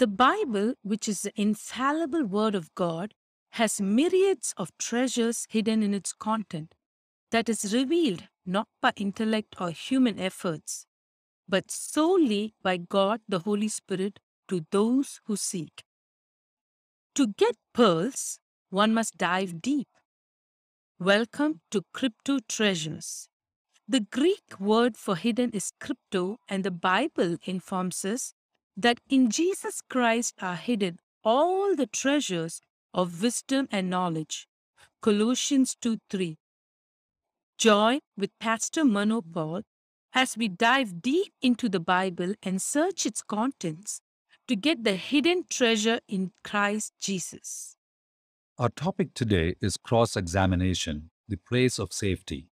The Bible, which is the infallible Word of God, has myriads of treasures hidden in its content that is revealed not by intellect or human efforts, but solely by God the Holy Spirit to those who seek. To get pearls, one must dive deep. Welcome to Krypto Treasures. The Greek word for hidden is crypto, and the Bible informs us that in Jesus Christ are hidden all the treasures of wisdom and knowledge. Colossians 2 3. Join with Pastor Manopal as we dive deep into the Bible and search its contents to get the hidden treasure in Christ Jesus. Our topic today is cross examination, the place of safety.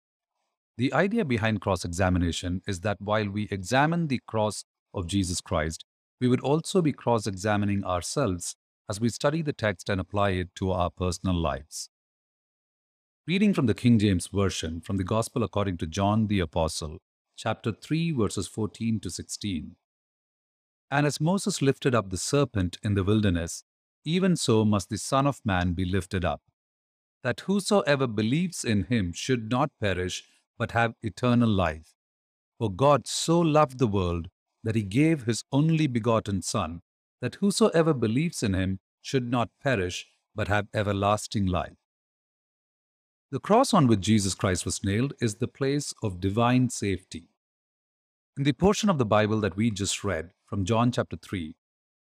The idea behind cross examination is that while we examine the cross of Jesus Christ, we would also be cross examining ourselves as we study the text and apply it to our personal lives. Reading from the King James Version from the Gospel according to John the Apostle, chapter 3, verses 14 to 16. And as Moses lifted up the serpent in the wilderness, even so must the Son of Man be lifted up, that whosoever believes in him should not perish, but have eternal life. For God so loved the world that he gave his only begotten Son, that whosoever believes in him should not perish, but have everlasting life. The cross on which Jesus Christ was nailed is the place of divine safety. In the portion of the Bible that we just read from John chapter 3,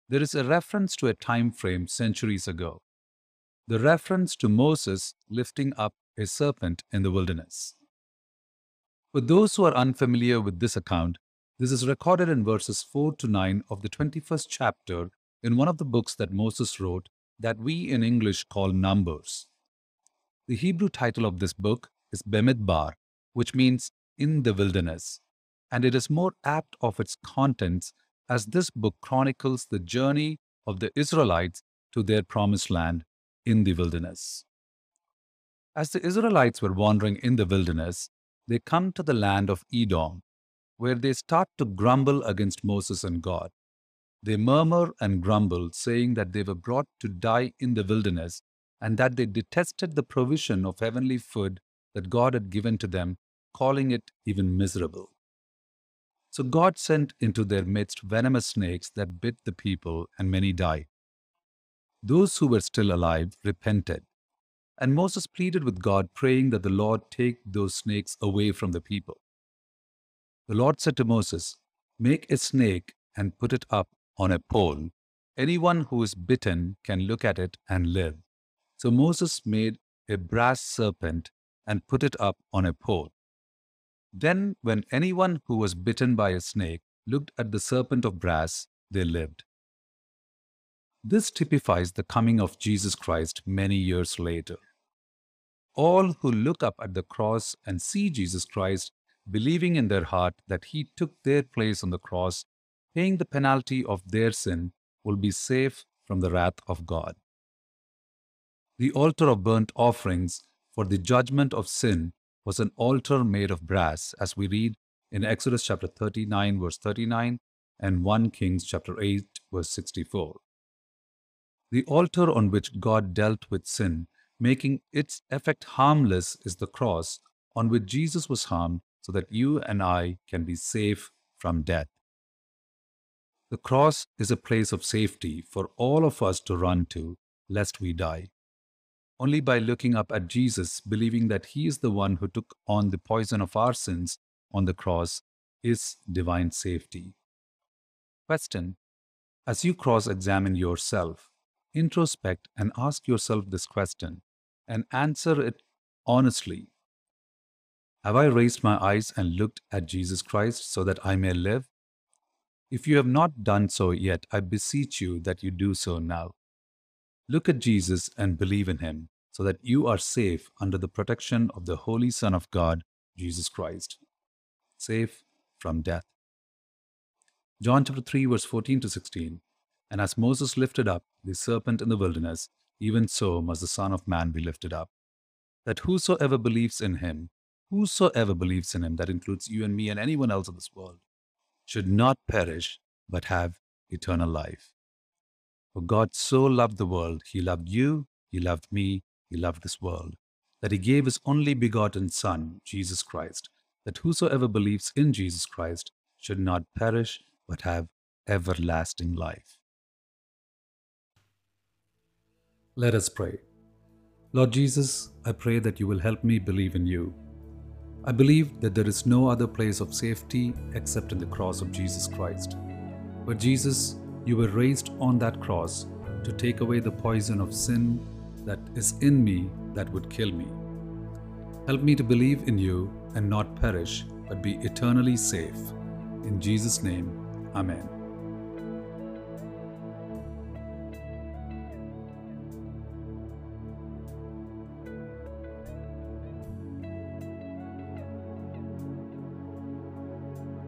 there is a reference to a time frame centuries ago. The reference to Moses lifting up a serpent in the wilderness. For those who are unfamiliar with this account, this is recorded in verses 4 to 9 of the 21st chapter in one of the books that Moses wrote that we in English call Numbers. The Hebrew title of this book is Bemidbar, which means in the wilderness, and it is more apt of its contents as this book chronicles the journey of the Israelites to their promised land in the wilderness. As the Israelites were wandering in the wilderness, they come to the land of Edom, where they start to grumble against Moses and God. They murmur and grumble, saying that they were brought to die in the wilderness and that they detested the provision of heavenly food that God had given to them, calling it even miserable. So God sent into their midst venomous snakes that bit the people, and many died. Those who were still alive repented. And Moses pleaded with God, praying that the Lord take those snakes away from the people. The Lord said to Moses, Make a snake and put it up on a pole. Anyone who is bitten can look at it and live. So Moses made a brass serpent and put it up on a pole. Then, when anyone who was bitten by a snake looked at the serpent of brass, they lived. This typifies the coming of Jesus Christ many years later. All who look up at the cross and see Jesus Christ believing in their heart that he took their place on the cross, paying the penalty of their sin, will be safe from the wrath of God. The altar of burnt offerings for the judgment of sin was an altar made of brass, as we read in Exodus chapter 39, verse 39, and 1 Kings chapter 8, verse 64. The altar on which God dealt with sin, making its effect harmless, is the cross on which Jesus was harmed so that you and I can be safe from death. The cross is a place of safety for all of us to run to, lest we die. Only by looking up at Jesus, believing that He is the one who took on the poison of our sins on the cross, is divine safety. Question As you cross examine yourself, introspect and ask yourself this question and answer it honestly have I raised my eyes and looked at Jesus Christ so that I may live? If you have not done so yet, I beseech you that you do so now. Look at Jesus and believe in him, so that you are safe under the protection of the Holy Son of God, Jesus Christ. Safe from death. John chapter 3, verse 14 to 16. And as Moses lifted up the serpent in the wilderness, even so must the Son of Man be lifted up, that whosoever believes in him Whosoever believes in him, that includes you and me and anyone else in this world, should not perish, but have eternal life. For God so loved the world, he loved you, he loved me, he loved this world, that he gave his only begotten Son, Jesus Christ, that whosoever believes in Jesus Christ should not perish but have everlasting life. Let us pray. Lord Jesus, I pray that you will help me believe in you. I believe that there is no other place of safety except in the cross of Jesus Christ. But Jesus, you were raised on that cross to take away the poison of sin that is in me that would kill me. Help me to believe in you and not perish, but be eternally safe. In Jesus' name, Amen.